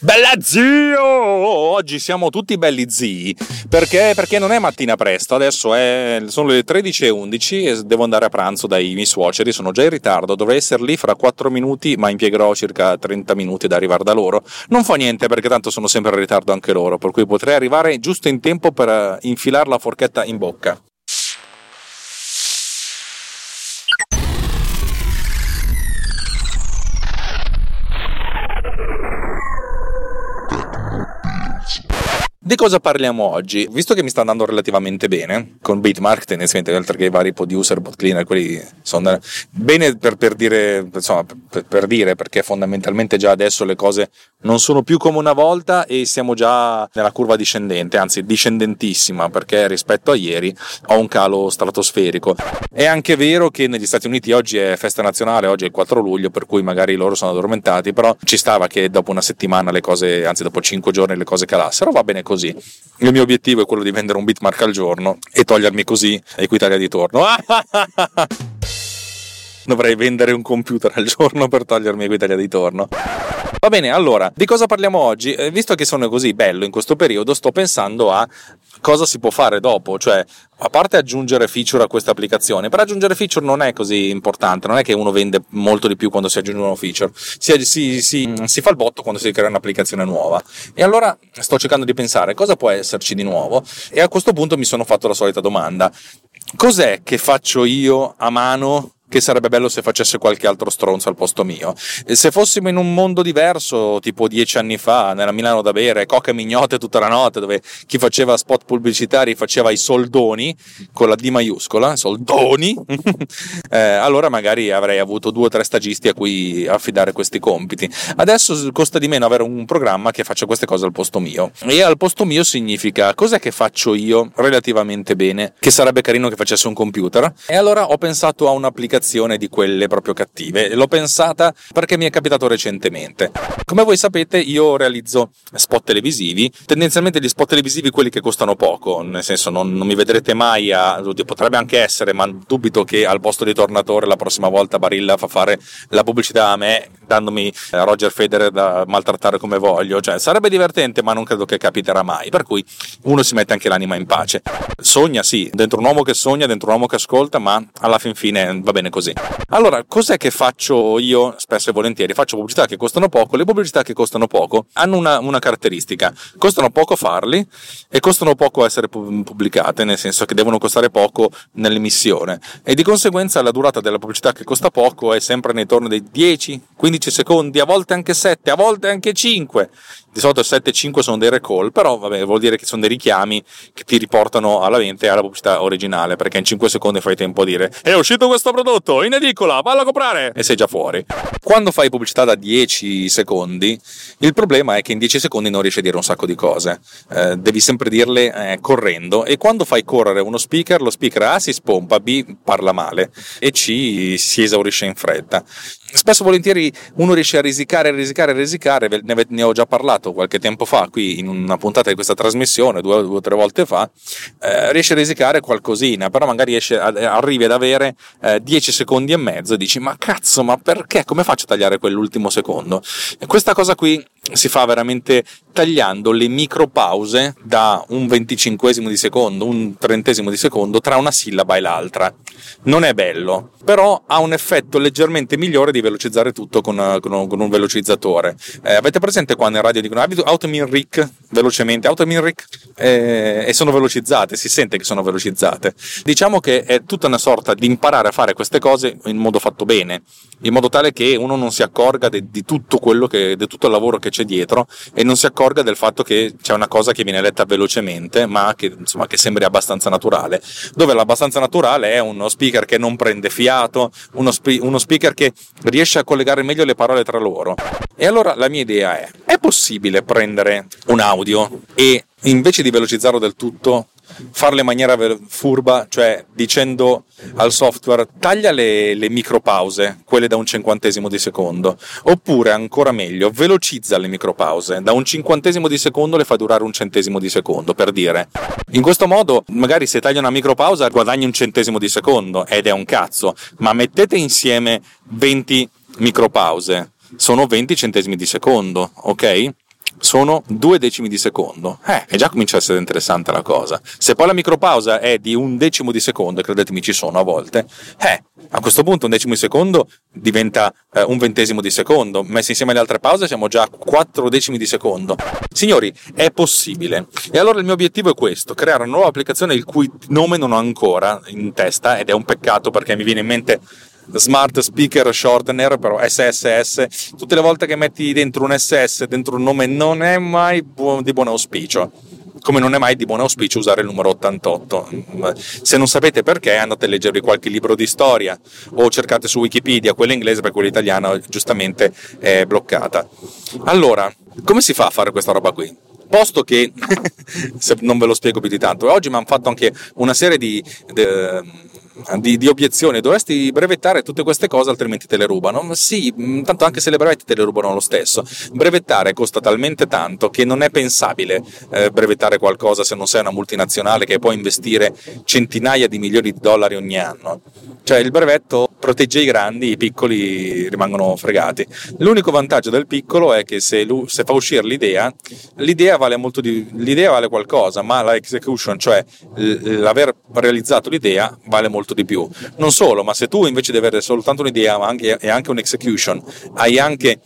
Bella zio! Oggi siamo tutti belli zii perché, perché non è mattina presto, adesso è, sono le 13.11 e devo andare a pranzo dai miei suoceri, sono già in ritardo, dovrei essere lì fra 4 minuti ma impiegherò circa 30 minuti ad arrivare da loro. Non fa niente perché tanto sono sempre in ritardo anche loro, per cui potrei arrivare giusto in tempo per eh, infilare la forchetta in bocca. Di cosa parliamo oggi? Visto che mi sta andando relativamente bene, con Bitmark tendenzialmente, oltre che i vari producer, bot cleaner, quelli sono bene per, per, dire, insomma, per, per, dire, perché fondamentalmente già adesso le cose non sono più come una volta e siamo già nella curva discendente, anzi discendentissima, perché rispetto a ieri ho un calo stratosferico. È anche vero che negli Stati Uniti oggi è festa nazionale, oggi è il 4 luglio, per cui magari loro sono addormentati, però ci stava che dopo una settimana le cose, anzi dopo 5 giorni le cose calassero, va bene così così. Il mio obiettivo è quello di vendere un bitmark al giorno e togliermi così Equitalia di torno. Dovrei vendere un computer al giorno per togliermi Equitalia di torno. Va bene, allora, di cosa parliamo oggi? Eh, visto che sono così bello in questo periodo, sto pensando a cosa si può fare dopo, cioè a parte aggiungere feature a questa applicazione, per aggiungere feature non è così importante, non è che uno vende molto di più quando si aggiungono feature, si, si, si, si fa il botto quando si crea un'applicazione nuova. E allora sto cercando di pensare cosa può esserci di nuovo e a questo punto mi sono fatto la solita domanda. Cos'è che faccio io a mano che sarebbe bello se facesse qualche altro stronzo al posto mio. Se fossimo in un mondo diverso, tipo dieci anni fa, nella Milano da bere, coca e mignote tutta la notte, dove chi faceva spot pubblicitari faceva i soldoni, con la D maiuscola, soldoni, eh, allora magari avrei avuto due o tre stagisti a cui affidare questi compiti. Adesso costa di meno avere un programma che faccia queste cose al posto mio. E al posto mio significa cos'è che faccio io relativamente bene, che sarebbe carino che facesse un computer. E allora ho pensato a un'applicazione applicazione di quelle proprio cattive. L'ho pensata perché mi è capitato recentemente. Come voi sapete, io realizzo spot televisivi, tendenzialmente gli spot televisivi quelli che costano poco, nel senso non, non mi vedrete mai a. potrebbe anche essere, ma dubito che al posto di Tornatore la prossima volta Barilla fa fare la pubblicità a me dandomi eh, Roger Federer da maltrattare come voglio, cioè sarebbe divertente ma non credo che capiterà mai, per cui uno si mette anche l'anima in pace. Sogna sì, dentro un uomo che sogna, dentro un uomo che ascolta, ma alla fin fine va bene così. Allora, cos'è che faccio io spesso e volentieri? Faccio pubblicità che costano poco, le pubblicità che costano poco hanno una, una caratteristica, costano poco farli e costano poco essere pubblicate, nel senso che devono costare poco nell'emissione e di conseguenza la durata della pubblicità che costa poco è sempre nei torni dei 10, 15 15 secondi, a volte anche 7, a volte anche 5 di solito 7 e 5 sono dei recall, però vabbè, vuol dire che sono dei richiami che ti riportano alla mente alla pubblicità originale, perché in 5 secondi fai tempo a dire è uscito questo prodotto in edicola, vallo a comprare e sei già fuori. Quando fai pubblicità da 10 secondi, il problema è che in 10 secondi non riesci a dire un sacco di cose, eh, devi sempre dirle eh, correndo e quando fai correre uno speaker, lo speaker A si spompa, B parla male e C si esaurisce in fretta. Spesso volentieri uno riesce a risicare, risicare, risicare, ne, ne ho già parlato qualche tempo fa qui in una puntata di questa trasmissione, due o tre volte fa, eh, riesce a risicare qualcosina, però magari esce, arrivi ad avere eh, 10 secondi e mezzo e dici ma cazzo, ma perché? Come faccio a tagliare quell'ultimo secondo? E questa cosa qui si fa veramente tagliando le micropause da un venticinquesimo di secondo, un trentesimo di secondo tra una sillaba e l'altra. Non è bello, però ha un effetto leggermente migliore di velocizzare tutto con, con, con un velocizzatore. Eh, avete presente quando in radio dicono automin ric velocemente, automin ric eh, e sono velocizzate, si sente che sono velocizzate. Diciamo che è tutta una sorta di imparare a fare queste cose in modo fatto bene, in modo tale che uno non si accorga di, di tutto quello che, di tutto il lavoro che c'è dietro e non si accorga del fatto che c'è una cosa che viene letta velocemente, ma che, insomma, che sembri abbastanza naturale. Dove l'abbastanza naturale è uno speaker che non prende fiato, uno, spe- uno speaker che riesce a collegare meglio le parole tra loro. E allora la mia idea è, è possibile prendere un audio e invece di velocizzarlo del tutto, farlo in maniera furba, cioè dicendo al software taglia le, le micropause, quelle da un cinquantesimo di secondo, oppure ancora meglio, velocizza le micropause, da un cinquantesimo di secondo le fa durare un centesimo di secondo, per dire. In questo modo, magari se taglia una micropausa guadagni un centesimo di secondo, ed è un cazzo, ma mettete insieme 20 micropause, sono 20 centesimi di secondo, ok? Sono due decimi di secondo. Eh, e già comincia a essere interessante la cosa. Se poi la micropausa è di un decimo di secondo, e credetemi ci sono a volte, eh, a questo punto un decimo di secondo diventa eh, un ventesimo di secondo. Messi insieme alle altre pause siamo già a quattro decimi di secondo. Signori, è possibile. E allora il mio obiettivo è questo, creare una nuova applicazione il cui nome non ho ancora in testa, ed è un peccato perché mi viene in mente smart speaker shortener, però SSS, tutte le volte che metti dentro un SS, dentro un nome, non è mai buon, di buon auspicio. Come non è mai di buon auspicio usare il numero 88. Se non sapete perché, andate a leggervi qualche libro di storia o cercate su Wikipedia quella inglese perché quella italiana giustamente è bloccata. Allora, come si fa a fare questa roba qui? posto che non ve lo spiego più di tanto oggi mi hanno fatto anche una serie di, di di, di, obiezione, dovresti brevettare tutte queste cose altrimenti te le rubano. Sì, mm, tanto anche se le brevetti te le rubano lo stesso. Brevettare costa talmente tanto che non è pensabile eh, brevettare qualcosa se non sei una multinazionale che può investire centinaia di milioni di dollari ogni anno. Cioè il brevetto protegge i grandi, i piccoli rimangono fregati. L'unico vantaggio del piccolo è che se, lui, se fa uscire l'idea, l'idea vale, di, l'idea vale qualcosa, ma la execution, cioè l'aver realizzato l'idea, vale molto di più. Non solo, ma se tu invece di avere soltanto un'idea anche, e anche un'execution, hai anche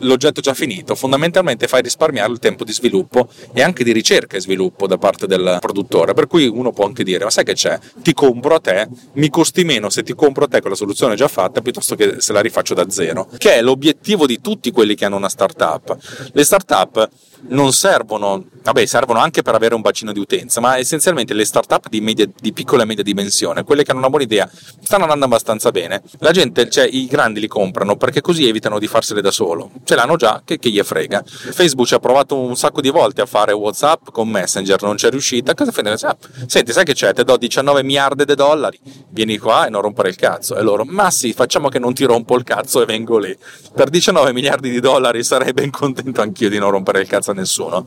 l'oggetto già finito, fondamentalmente fai risparmiare il tempo di sviluppo e anche di ricerca e sviluppo da parte del produttore. Per cui uno può anche dire: Ma sai che c'è? Ti compro a te, mi costi meno se ti compro a te con la soluzione già fatta piuttosto che se la rifaccio da zero. Che è l'obiettivo di tutti quelli che hanno una startup. Le startup non servono, vabbè, servono anche per avere un bacino di utenza, ma essenzialmente le startup di, media, di piccola e media dimensione, quelle che hanno una buona idea, stanno andando abbastanza bene. La gente, cioè i grandi li comprano perché così evitano di farsele da solo. Ce l'hanno già, che, che gli frega. Facebook ci ha provato un sacco di volte a fare WhatsApp con Messenger, non c'è riuscita. Cosa fai? Ah, senti, sai che c'è? Te do 19 miliardi di dollari, vieni qua e non rompere il cazzo. E loro, ma sì, facciamo che non ti rompo il cazzo e vengo lì. Per 19 miliardi di dollari sarei ben contento anch'io di non rompere il cazzo a nessuno.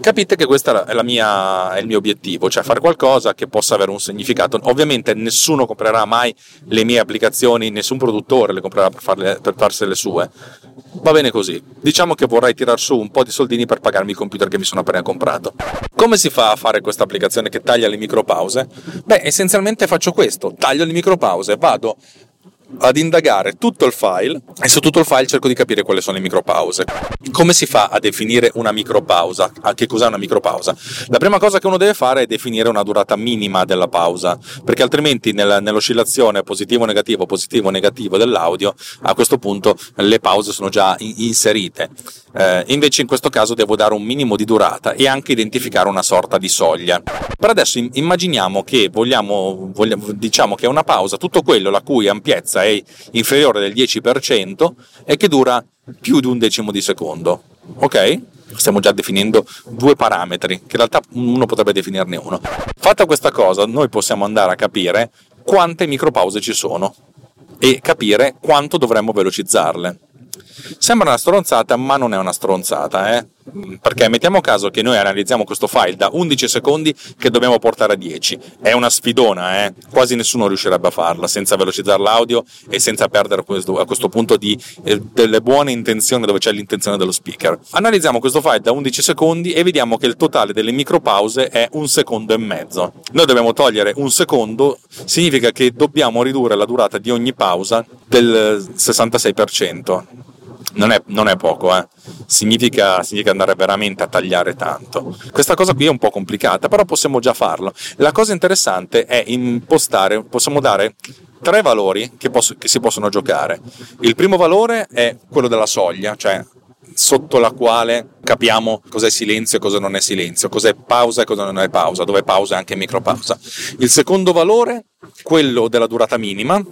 Capite che questo è, è, il mio obiettivo, cioè fare qualcosa che possa avere un significato. Ovviamente nessuno comprerà mai le mie applicazioni, nessun produttore le comprerà per, farle, per farsi le sue. Va bene così. Diciamo che vorrei tirar su un po' di soldini per pagarmi il computer che mi sono appena comprato. Come si fa a fare questa applicazione che taglia le micropause? Beh, essenzialmente faccio questo, taglio le micropause, vado ad indagare tutto il file e su tutto il file cerco di capire quali sono le micropause. Come si fa a definire una micropausa? A che cos'è una micropausa? La prima cosa che uno deve fare è definire una durata minima della pausa, perché altrimenti nel, nell'oscillazione positivo-negativo, positivo-negativo dell'audio, a questo punto le pause sono già inserite. Eh, invece in questo caso devo dare un minimo di durata e anche identificare una sorta di soglia. Per adesso immaginiamo che vogliamo, vogliamo, diciamo che è una pausa, tutto quello la cui ampiezza è inferiore del 10% e che dura più di un decimo di secondo. Ok? Stiamo già definendo due parametri, che in realtà uno potrebbe definirne uno. Fatta questa cosa, noi possiamo andare a capire quante micropause ci sono e capire quanto dovremmo velocizzarle. Sembra una stronzata, ma non è una stronzata, eh? Perché mettiamo caso che noi analizziamo questo file da 11 secondi che dobbiamo portare a 10. È una sfidona, eh? Quasi nessuno riuscirebbe a farla senza velocizzare l'audio e senza perdere questo, a questo punto di, eh, delle buone intenzioni dove c'è l'intenzione dello speaker. Analizziamo questo file da 11 secondi e vediamo che il totale delle micropause è un secondo e mezzo. Noi dobbiamo togliere un secondo, significa che dobbiamo ridurre la durata di ogni pausa del 66% non è, non è poco, eh. significa, significa, andare veramente a tagliare tanto. Questa cosa qui è un po' complicata, però possiamo già farlo. La cosa interessante è impostare, possiamo dare tre valori che, posso, che si possono giocare. Il primo valore è quello della soglia, cioè sotto la quale capiamo cos'è silenzio e cosa non è silenzio, cos'è pausa e cosa non è pausa, dove pausa è anche micropausa. Il secondo valore quello della durata minima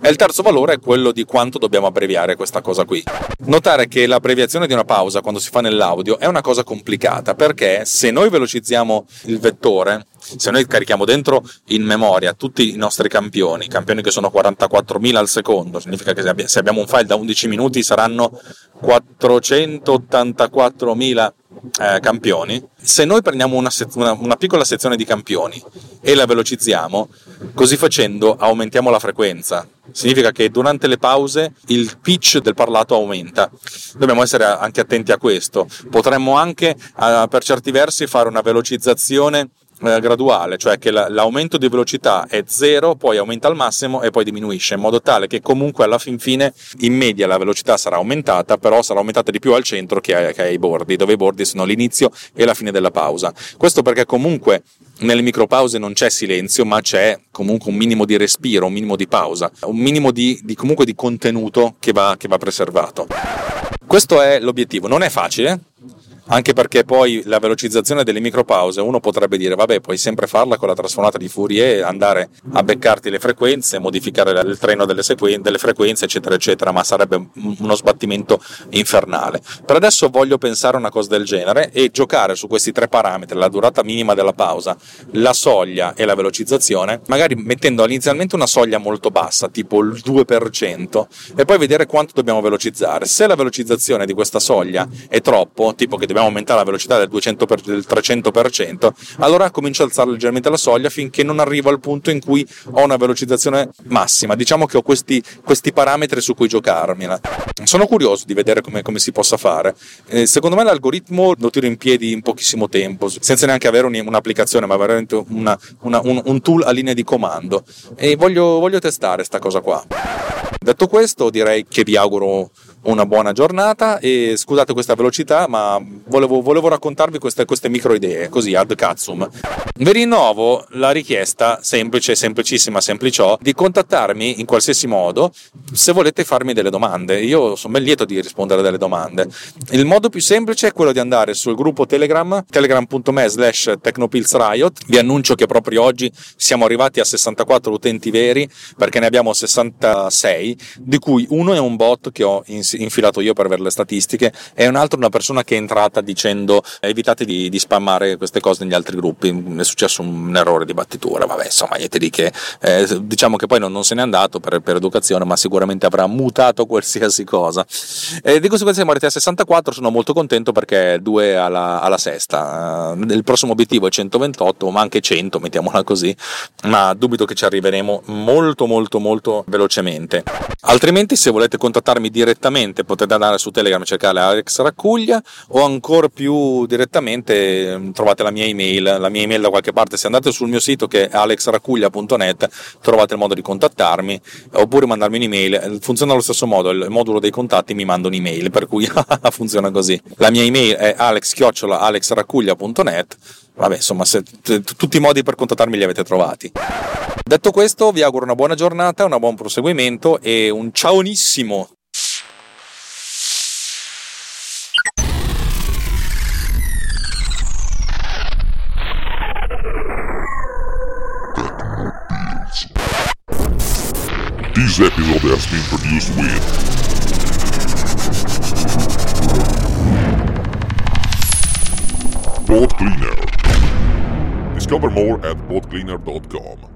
e il terzo valore è quello di quanto dobbiamo abbreviare questa cosa qui. Notare che l'abbreviazione di una pausa quando si fa nell'audio è una cosa complicata perché se noi velocizziamo il vettore, se noi carichiamo dentro in memoria tutti i nostri campioni, campioni che sono 44.000 al secondo, significa che se abbiamo un file da 11 minuti saranno 484.000 eh, campioni, se noi prendiamo una, una, una, piccola sezione di campioni e la velocizziamo, così facendo aumentiamo la frequenza. Significa che durante le pause il pitch del parlato aumenta. Dobbiamo essere anche attenti a questo. Potremmo anche, eh, per certi versi, fare una velocizzazione eh, graduale, cioè che la, l'aumento di velocità è zero, poi aumenta al massimo e poi diminuisce, in modo tale che comunque alla fin fine in media la velocità sarà aumentata, però sarà aumentata di più al centro che, ai, che ai bordi, dove i bordi sono l'inizio e la fine della pausa. Questo perché comunque nelle micropause non c'è silenzio, ma c'è comunque un minimo di respiro, un minimo di pausa, un minimo di, di di contenuto che va, che va preservato. Questo è l'obiettivo, non è facile, anche perché poi la velocizzazione delle micropause uno potrebbe dire vabbè puoi sempre farla con la trasformata di Fourier andare a beccarti le frequenze modificare il treno delle, sequen- delle frequenze eccetera eccetera ma sarebbe uno sbattimento infernale. Per adesso voglio pensare a una cosa del genere e giocare su questi tre parametri la durata minima della pausa la soglia e la velocizzazione magari mettendo inizialmente una soglia molto bassa tipo il 2% e poi vedere quanto dobbiamo velocizzare. Se la velocizzazione di questa soglia è troppo tipo che dobbiamo aumentare la velocità del, 200 per, del 300%, allora comincio ad alzare leggermente la soglia finché non arrivo al punto in cui ho una velocizzazione massima. Diciamo che ho questi, questi parametri su cui giocarmela. Sono curioso di vedere come, come si possa fare. Eh, secondo me l'algoritmo lo tiro in piedi in pochissimo tempo, senza neanche avere un'applicazione, ma veramente una, una, un, un, tool a linea di comando. E voglio, voglio testare questa cosa qua. Detto questo, direi che vi auguro una buona giornata e scusate questa velocità, ma volevo, volevo raccontarvi queste, queste, micro idee, così ad cazzum. Vi rinnovo la richiesta semplice, semplicissima, sempliciò, di contattarmi in qualsiasi modo se volete farmi delle domande. Io sono ben lieto di rispondere a delle domande. Il modo più semplice è quello di andare sul gruppo Telegram, telegram.me slash technopillsriot. Vi annuncio che proprio oggi siamo arrivati a 64 utenti veri, perché ne abbiamo 66, di cui uno è un bot che ho inserito infilato io per avere le statistiche e un altro una persona che è entrata dicendo evitate di, di spammare queste cose negli altri gruppi, è successo un errore di battitura, vabbè insomma niente di che, eh, diciamo che poi non, non, se n'è andato per, per, educazione ma sicuramente avrà mutato qualsiasi cosa. E di conseguenza siamo arrivati a 64, sono molto contento perché due alla, alla sesta, uh, il prossimo obiettivo è 128 ma anche 100 mettiamola così, ma dubito che ci arriveremo molto molto molto velocemente. Altrimenti se volete contattarmi direttamente direttamente potete andare su Telegram e cercare Alex Raccuglia o ancora più direttamente mm, trovate la mia email, la mia email da qualche parte, se andate sul mio sito che è alexraccuglia.net trovate il modo di contattarmi oppure mandarmi un'email, funziona allo stesso modo, il modulo dei contatti mi manda un'email per cui funziona così. La mia email è alex-alexraccuglia.net vabbè insomma se, t- tutti i modi per contattarmi li avete trovati. Detto questo vi auguro una buona giornata un buon proseguimento e un ciaonissimo This episode has been produced with Boat Cleaner. Discover more at boatcleaner.com.